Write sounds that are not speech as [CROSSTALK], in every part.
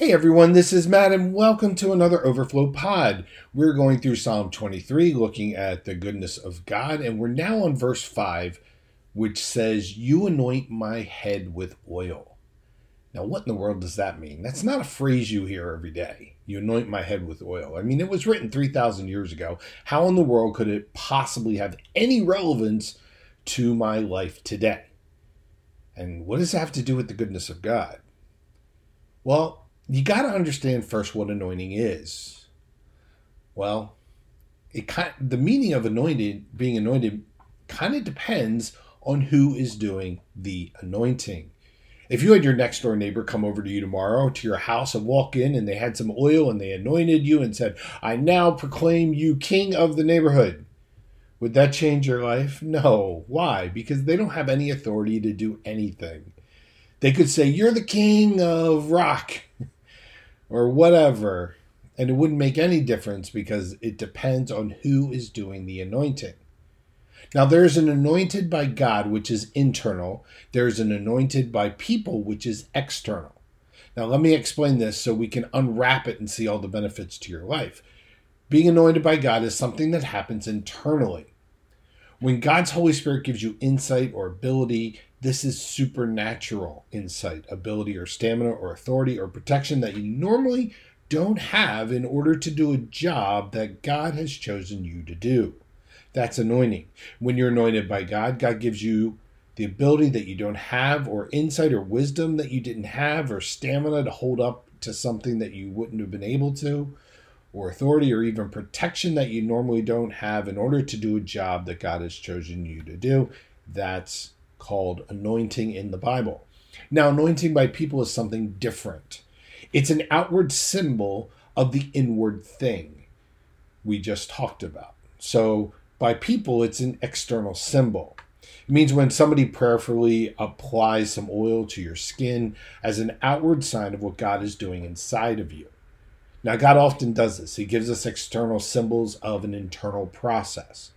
Hey everyone, this is Matt, and welcome to another Overflow Pod. We're going through Psalm 23, looking at the goodness of God, and we're now on verse 5, which says, You anoint my head with oil. Now, what in the world does that mean? That's not a phrase you hear every day. You anoint my head with oil. I mean, it was written 3,000 years ago. How in the world could it possibly have any relevance to my life today? And what does it have to do with the goodness of God? Well, you got to understand first what anointing is. Well, it kind the meaning of anointed being anointed kind of depends on who is doing the anointing. If you had your next door neighbor come over to you tomorrow to your house and walk in and they had some oil and they anointed you and said, I now proclaim you king of the neighborhood, would that change your life? No. Why? Because they don't have any authority to do anything. They could say, You're the king of rock [LAUGHS] or whatever. And it wouldn't make any difference because it depends on who is doing the anointing. Now, there's an anointed by God, which is internal. There's an anointed by people, which is external. Now, let me explain this so we can unwrap it and see all the benefits to your life. Being anointed by God is something that happens internally. When God's Holy Spirit gives you insight or ability, this is supernatural insight, ability, or stamina, or authority, or protection that you normally don't have in order to do a job that God has chosen you to do. That's anointing. When you're anointed by God, God gives you the ability that you don't have, or insight or wisdom that you didn't have, or stamina to hold up to something that you wouldn't have been able to, or authority or even protection that you normally don't have in order to do a job that God has chosen you to do. That's called anointing in the Bible. Now, anointing by people is something different. It's an outward symbol of the inward thing we just talked about. So, by people, it's an external symbol. It means when somebody prayerfully applies some oil to your skin as an outward sign of what God is doing inside of you. Now, God often does this. He gives us external symbols of an internal process.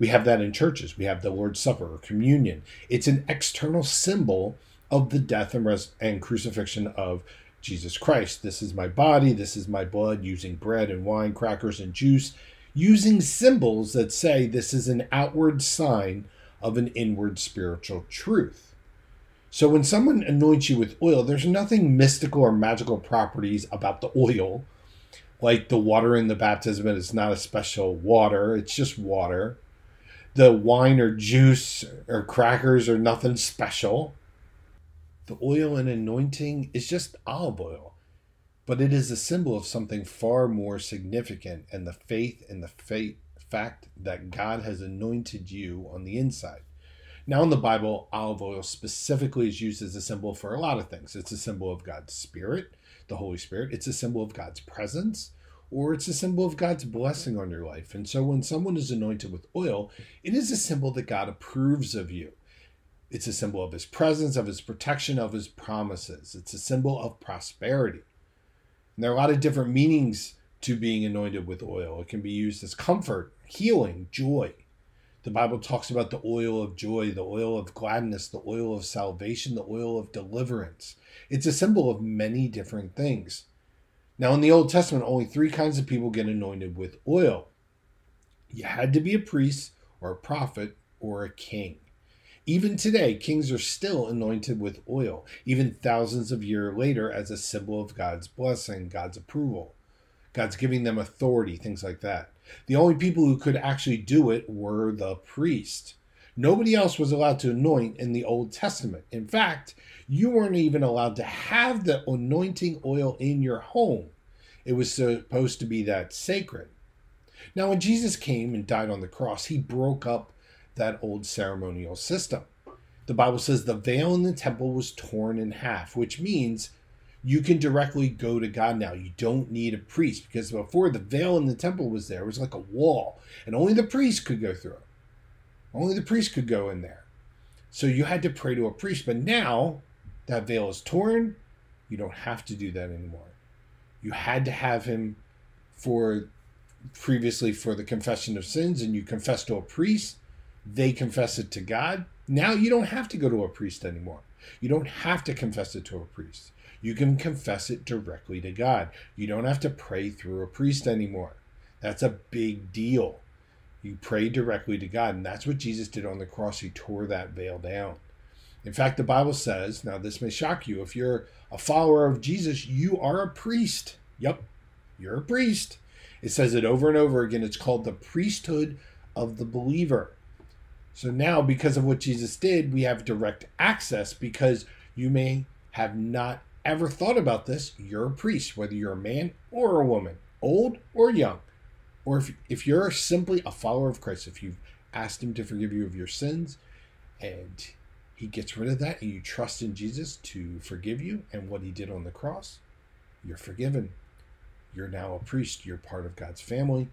We have that in churches. We have the Lord's Supper or communion. It's an external symbol of the death and, res- and crucifixion of Jesus Christ. This is my body, this is my blood, using bread and wine, crackers and juice, using symbols that say this is an outward sign of an inward spiritual truth. So when someone anoints you with oil, there's nothing mystical or magical properties about the oil, like the water in the baptism. It's not a special water, it's just water the wine or juice or crackers or nothing special. The oil and anointing is just olive oil, but it is a symbol of something far more significant and the faith and the faith, fact that God has anointed you on the inside. Now, in the Bible, olive oil specifically is used as a symbol for a lot of things. It's a symbol of God's Spirit, the Holy Spirit. It's a symbol of God's presence or it's a symbol of God's blessing on your life. And so when someone is anointed with oil, it is a symbol that God approves of you. It's a symbol of his presence, of his protection, of his promises. It's a symbol of prosperity. And there are a lot of different meanings to being anointed with oil. It can be used as comfort, healing, joy. The Bible talks about the oil of joy, the oil of gladness, the oil of salvation, the oil of deliverance. It's a symbol of many different things. Now, in the Old Testament, only three kinds of people get anointed with oil you had to be a priest, or a prophet, or a king. Even today, kings are still anointed with oil, even thousands of years later, as a symbol of God's blessing, God's approval. God's giving them authority, things like that. The only people who could actually do it were the priest. Nobody else was allowed to anoint in the Old Testament. In fact, you weren't even allowed to have the anointing oil in your home. It was supposed to be that sacred. Now, when Jesus came and died on the cross, he broke up that old ceremonial system. The Bible says the veil in the temple was torn in half, which means you can directly go to God now. You don't need a priest because before the veil in the temple was there, it was like a wall, and only the priest could go through it. Only the priest could go in there. So you had to pray to a priest. But now that veil is torn, you don't have to do that anymore. You had to have him for previously for the confession of sins, and you confess to a priest. They confess it to God. Now you don't have to go to a priest anymore. You don't have to confess it to a priest. You can confess it directly to God. You don't have to pray through a priest anymore. That's a big deal. You pray directly to God, and that's what Jesus did on the cross. He tore that veil down. In fact, the Bible says, now this may shock you, if you're a follower of Jesus, you are a priest. Yep, you're a priest. It says it over and over again. It's called the priesthood of the believer. So now, because of what Jesus did, we have direct access because you may have not ever thought about this. You're a priest, whether you're a man or a woman, old or young. Or if, if you're simply a follower of Christ, if you've asked Him to forgive you of your sins and He gets rid of that and you trust in Jesus to forgive you and what He did on the cross, you're forgiven. You're now a priest. You're part of God's family.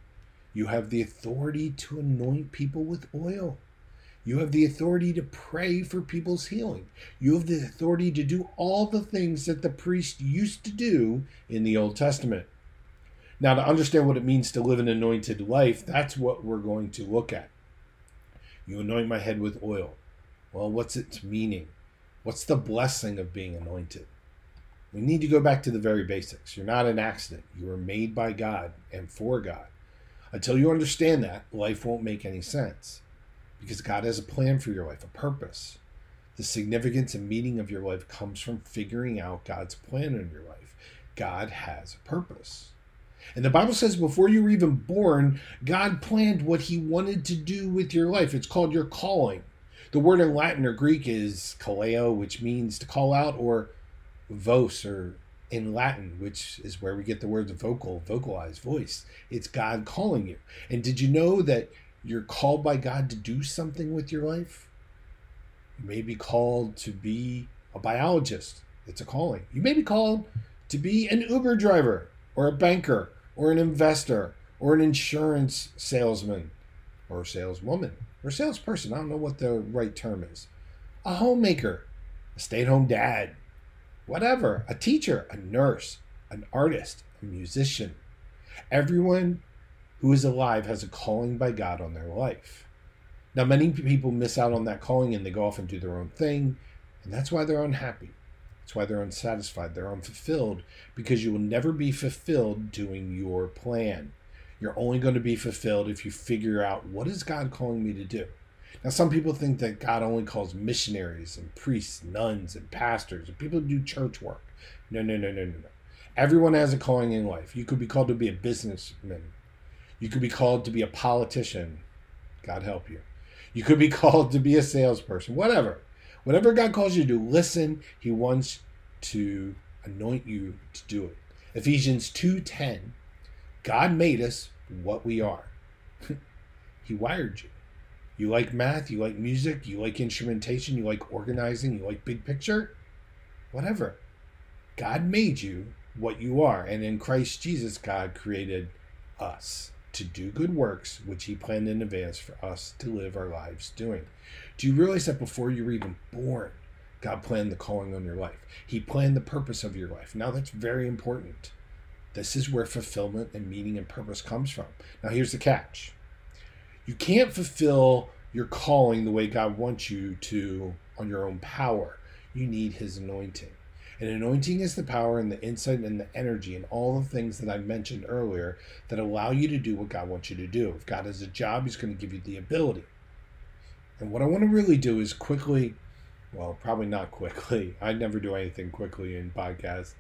You have the authority to anoint people with oil. You have the authority to pray for people's healing. You have the authority to do all the things that the priest used to do in the Old Testament. Now, to understand what it means to live an anointed life, that's what we're going to look at. You anoint my head with oil. Well, what's its meaning? What's the blessing of being anointed? We need to go back to the very basics. You're not an accident. You were made by God and for God. Until you understand that, life won't make any sense because God has a plan for your life, a purpose. The significance and meaning of your life comes from figuring out God's plan in your life. God has a purpose. And the Bible says before you were even born, God planned what he wanted to do with your life. It's called your calling. The word in Latin or Greek is kaleo, which means to call out, or vos, or in Latin, which is where we get the words vocal, vocalized, voice. It's God calling you. And did you know that you're called by God to do something with your life? You may be called to be a biologist. It's a calling. You may be called to be an Uber driver or a banker or an investor or an insurance salesman or saleswoman or salesperson. I don't know what the right term is. A homemaker, a stay at home dad, whatever, a teacher, a nurse, an artist, a musician. Everyone who is alive has a calling by God on their life. Now, many people miss out on that calling and they go off and do their own thing, and that's why they're unhappy. That's why they're unsatisfied. They're unfulfilled because you will never be fulfilled doing your plan. You're only going to be fulfilled if you figure out what is God calling me to do. Now, some people think that God only calls missionaries and priests, nuns and pastors, and people who do church work. No, no, no, no, no, no. Everyone has a calling in life. You could be called to be a businessman. You could be called to be a politician. God help you. You could be [LAUGHS] called to be a salesperson. Whatever. Whatever God calls you to do, listen. He wants to anoint you to do it. Ephesians 2:10. God made us what we are. [LAUGHS] he wired you. You like math, you like music, you like instrumentation, you like organizing, you like big picture? Whatever. God made you what you are, and in Christ Jesus God created us to do good works which he planned in advance for us to live our lives doing. Do you realize that before you were even born, God planned the calling on your life? He planned the purpose of your life. Now, that's very important. This is where fulfillment and meaning and purpose comes from. Now, here's the catch you can't fulfill your calling the way God wants you to on your own power. You need His anointing. And anointing is the power and the insight and the energy and all the things that I mentioned earlier that allow you to do what God wants you to do. If God has a job, He's going to give you the ability. And what I want to really do is quickly, well, probably not quickly. [LAUGHS] I never do anything quickly in podcasts.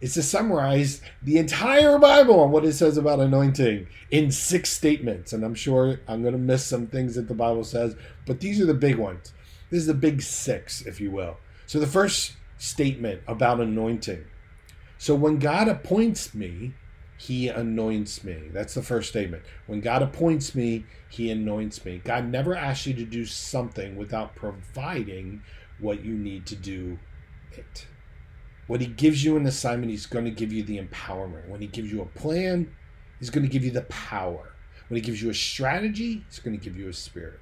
Is to summarize the entire Bible on what it says about anointing in six statements. And I'm sure I'm going to miss some things that the Bible says, but these are the big ones. This is the big six, if you will. So the first statement about anointing. So when God appoints me, he anoints me. That's the first statement. When God appoints me, he anoints me. God never asks you to do something without providing what you need to do it. When he gives you an assignment, he's going to give you the empowerment. When he gives you a plan, he's going to give you the power. When he gives you a strategy, he's going to give you a spirit.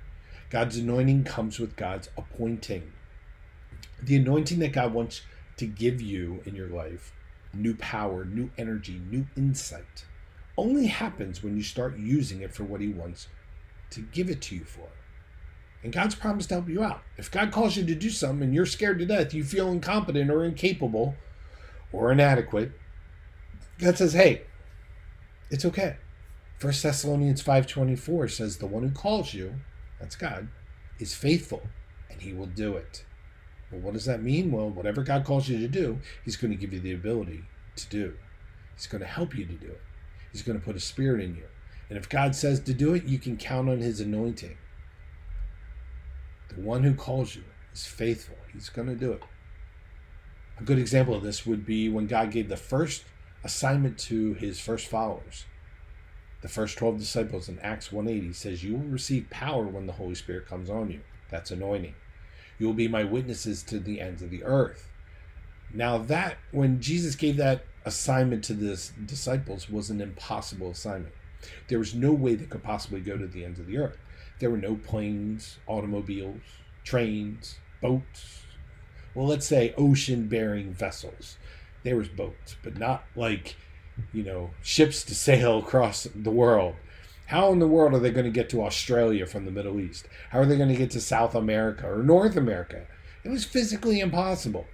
God's anointing comes with God's appointing. The anointing that God wants to give you in your life new power, new energy, new insight only happens when you start using it for what He wants to give it to you for. And God's promised to help you out. If God calls you to do something and you're scared to death, you feel incompetent or incapable, or inadequate, God says, hey, it's okay. First Thessalonians 5.24 says, the one who calls you, that's God, is faithful, and he will do it. Well, what does that mean? Well, whatever God calls you to do, he's going to give you the ability to do. He's going to help you to do it. He's going to put a spirit in you. And if God says to do it, you can count on his anointing. The one who calls you is faithful. He's going to do it. A good example of this would be when God gave the first assignment to his first followers. The first 12 disciples in Acts 180 says, You will receive power when the Holy Spirit comes on you. That's anointing. You will be my witnesses to the ends of the earth. Now, that, when Jesus gave that assignment to the disciples, was an impossible assignment. There was no way they could possibly go to the ends of the earth. There were no planes, automobiles, trains, boats. Well, let's say ocean bearing vessels. There was boats, but not like, you know, ships to sail across the world. How in the world are they going to get to Australia from the Middle East? How are they going to get to South America or North America? It was physically impossible.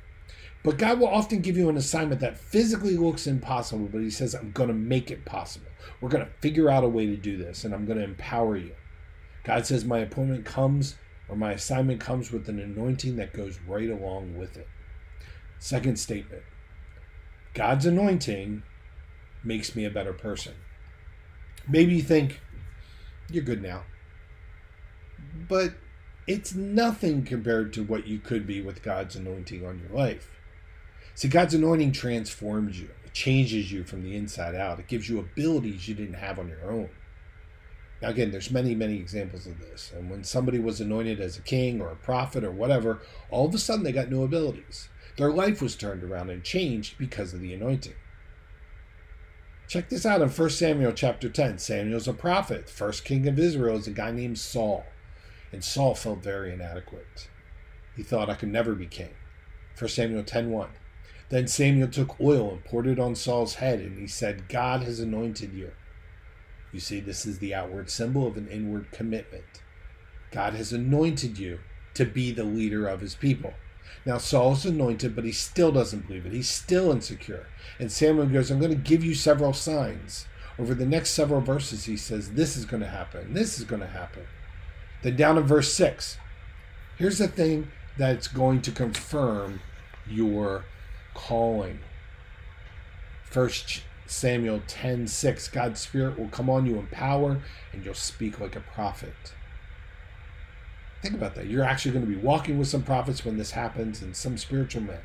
But God will often give you an assignment that physically looks impossible, but He says, I'm going to make it possible. We're going to figure out a way to do this, and I'm going to empower you. God says, My appointment comes or my assignment comes with an anointing that goes right along with it. Second statement God's anointing makes me a better person. Maybe you think, you're good now. But it's nothing compared to what you could be with God's anointing on your life. See, God's anointing transforms you, it changes you from the inside out, it gives you abilities you didn't have on your own. Now, again, there's many, many examples of this. And when somebody was anointed as a king or a prophet or whatever, all of a sudden they got new abilities. Their life was turned around and changed because of the anointing. Check this out in 1 Samuel chapter 10. Samuel's a prophet. First king of Israel is a guy named Saul. And Saul felt very inadequate. He thought, I could never be king. 1 Samuel 10 1. Then Samuel took oil and poured it on Saul's head, and he said, God has anointed you. You see, this is the outward symbol of an inward commitment. God has anointed you to be the leader of his people. Now, Saul's anointed, but he still doesn't believe it. He's still insecure. And Samuel goes, I'm going to give you several signs. Over the next several verses, he says, This is going to happen. This is going to happen. Then down in verse 6, here's the thing that's going to confirm your calling. First Samuel 10 6. God's Spirit will come on you in power, and you'll speak like a prophet. Think about that. You're actually going to be walking with some prophets when this happens, and some spiritual men.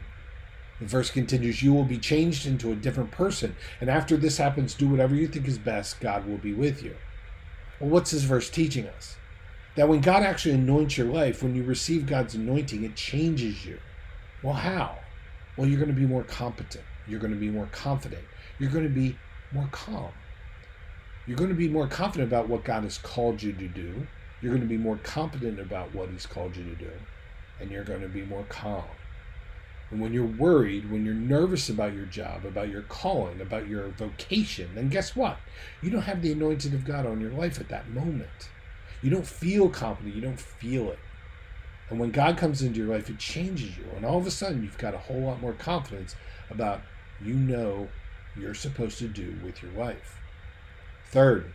The verse continues You will be changed into a different person, and after this happens, do whatever you think is best. God will be with you. Well, what's this verse teaching us? That when God actually anoints your life, when you receive God's anointing, it changes you. Well, how? Well, you're going to be more competent. You're going to be more confident you're going to be more calm. You're going to be more confident about what God has called you to do. You're going to be more competent about what He's called you to do. And you're going to be more calm. And when you're worried, when you're nervous about your job, about your calling, about your vocation, then guess what? You don't have the anointing of God on your life at that moment. You don't feel confident. You don't feel it. And when God comes into your life, it changes you. And all of a sudden, you've got a whole lot more confidence about you know you're supposed to do with your life. Third,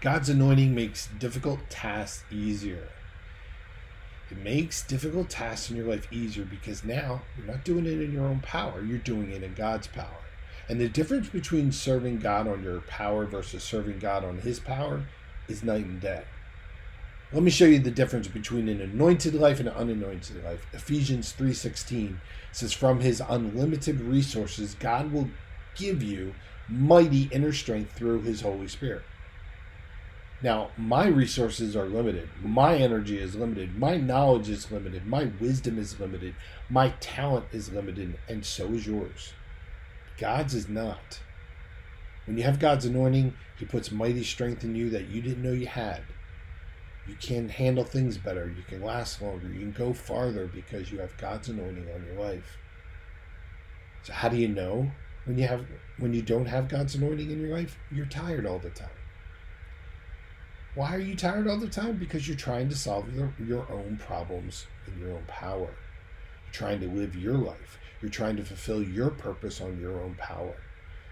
God's anointing makes difficult tasks easier. It makes difficult tasks in your life easier because now you're not doing it in your own power, you're doing it in God's power. And the difference between serving God on your power versus serving God on his power is night and day. Let me show you the difference between an anointed life and an unanointed life. Ephesians 3:16 says from his unlimited resources God will give you mighty inner strength through his Holy Spirit. Now, my resources are limited. My energy is limited. My knowledge is limited. My wisdom is limited. My talent is limited, and so is yours. God's is not. When you have God's anointing, He puts mighty strength in you that you didn't know you had. You can handle things better. You can last longer. You can go farther because you have God's anointing on your life. So how do you know when you have when you don't have God's anointing in your life? You're tired all the time. Why are you tired all the time? Because you're trying to solve your, your own problems in your own power. You're trying to live your life. You're trying to fulfill your purpose on your own power.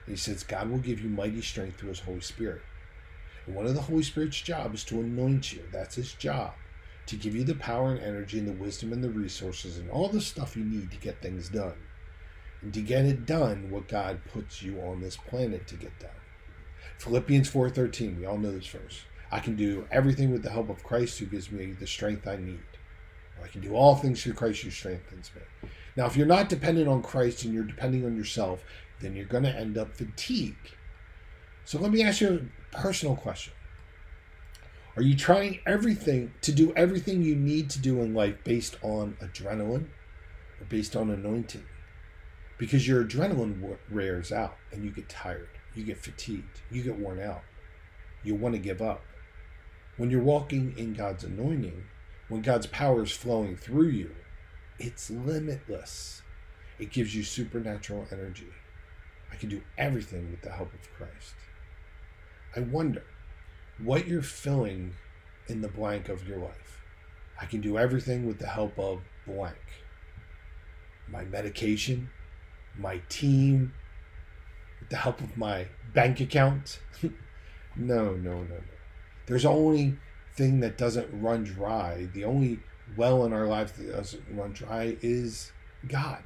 And he says, God will give you mighty strength through his Holy Spirit. One of the Holy Spirit's job is to anoint you. That's his job. To give you the power and energy and the wisdom and the resources and all the stuff you need to get things done. And to get it done, what God puts you on this planet to get done. Philippians 4:13, we all know this verse. I can do everything with the help of Christ who gives me the strength I need. I can do all things through Christ who strengthens me. Now, if you're not dependent on Christ and you're depending on yourself, then you're going to end up fatigued. So let me ask you personal question. Are you trying everything to do everything you need to do in life based on adrenaline or based on anointing? Because your adrenaline wears out and you get tired, you get fatigued, you get worn out, you want to give up. When you're walking in God's anointing, when God's power is flowing through you, it's limitless. It gives you supernatural energy. I can do everything with the help of Christ. I wonder what you're filling in the blank of your life. I can do everything with the help of blank. My medication, my team, with the help of my bank account. [LAUGHS] no, no, no, no. There's only thing that doesn't run dry, the only well in our life that doesn't run dry is God.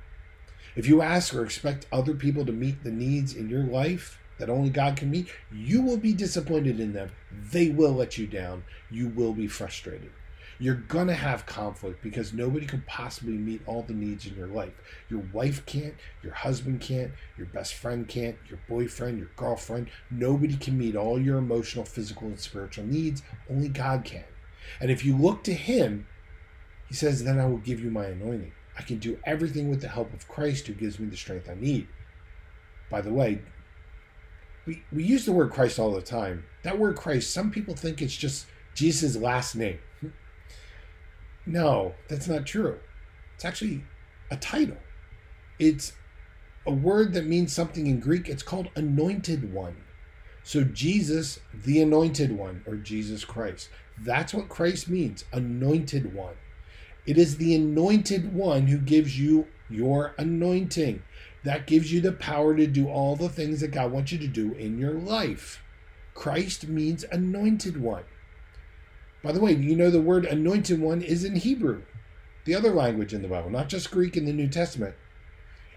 If you ask or expect other people to meet the needs in your life that only God can meet, you will be disappointed in them. They will let you down. You will be frustrated. You're going to have conflict because nobody can possibly meet all the needs in your life. Your wife can't, your husband can't, your best friend can't, your boyfriend, your girlfriend. Nobody can meet all your emotional, physical, and spiritual needs. Only God can. And if you look to Him, He says, Then I will give you my anointing. I can do everything with the help of Christ who gives me the strength I need. By the way, we, we use the word Christ all the time. That word Christ, some people think it's just Jesus' last name. No, that's not true. It's actually a title. It's a word that means something in Greek. It's called anointed one. So Jesus, the anointed one, or Jesus Christ. That's what Christ means, anointed one. It is the anointed one who gives you your anointing. That gives you the power to do all the things that God wants you to do in your life. Christ means anointed one. By the way, you know the word anointed one is in Hebrew, the other language in the Bible, not just Greek in the New Testament.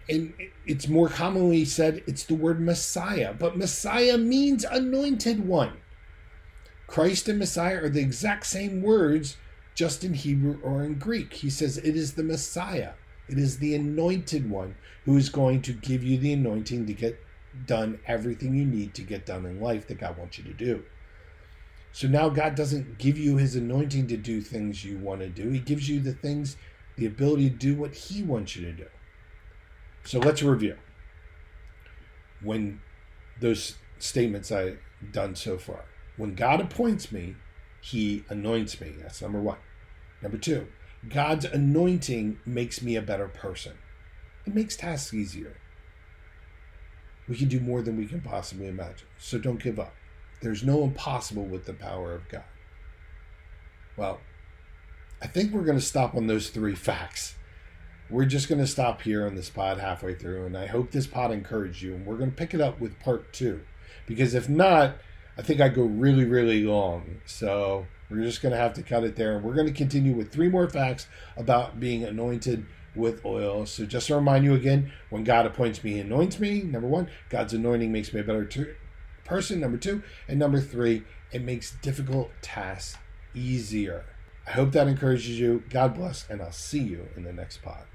And it's more commonly said it's the word Messiah, but Messiah means anointed one. Christ and Messiah are the exact same words, just in Hebrew or in Greek. He says it is the Messiah, it is the anointed one who is going to give you the anointing to get done everything you need to get done in life that God wants you to do. So now God doesn't give you his anointing to do things you want to do. He gives you the things, the ability to do what he wants you to do. So let's review. When those statements I've done so far. When God appoints me, he anoints me. That's number one. Number two, God's anointing makes me a better person. It makes tasks easier. We can do more than we can possibly imagine. So don't give up. There's no impossible with the power of God. Well, I think we're going to stop on those three facts. We're just going to stop here on this pod halfway through, and I hope this pod encouraged you. And we're going to pick it up with part two, because if not, I think I go really, really long. So we're just going to have to cut it there. We're going to continue with three more facts about being anointed with oil. So just to remind you again, when God appoints me, anoints me. Number one, God's anointing makes me a better person, number two. And number three, it makes difficult tasks easier. I hope that encourages you. God bless, and I'll see you in the next pod.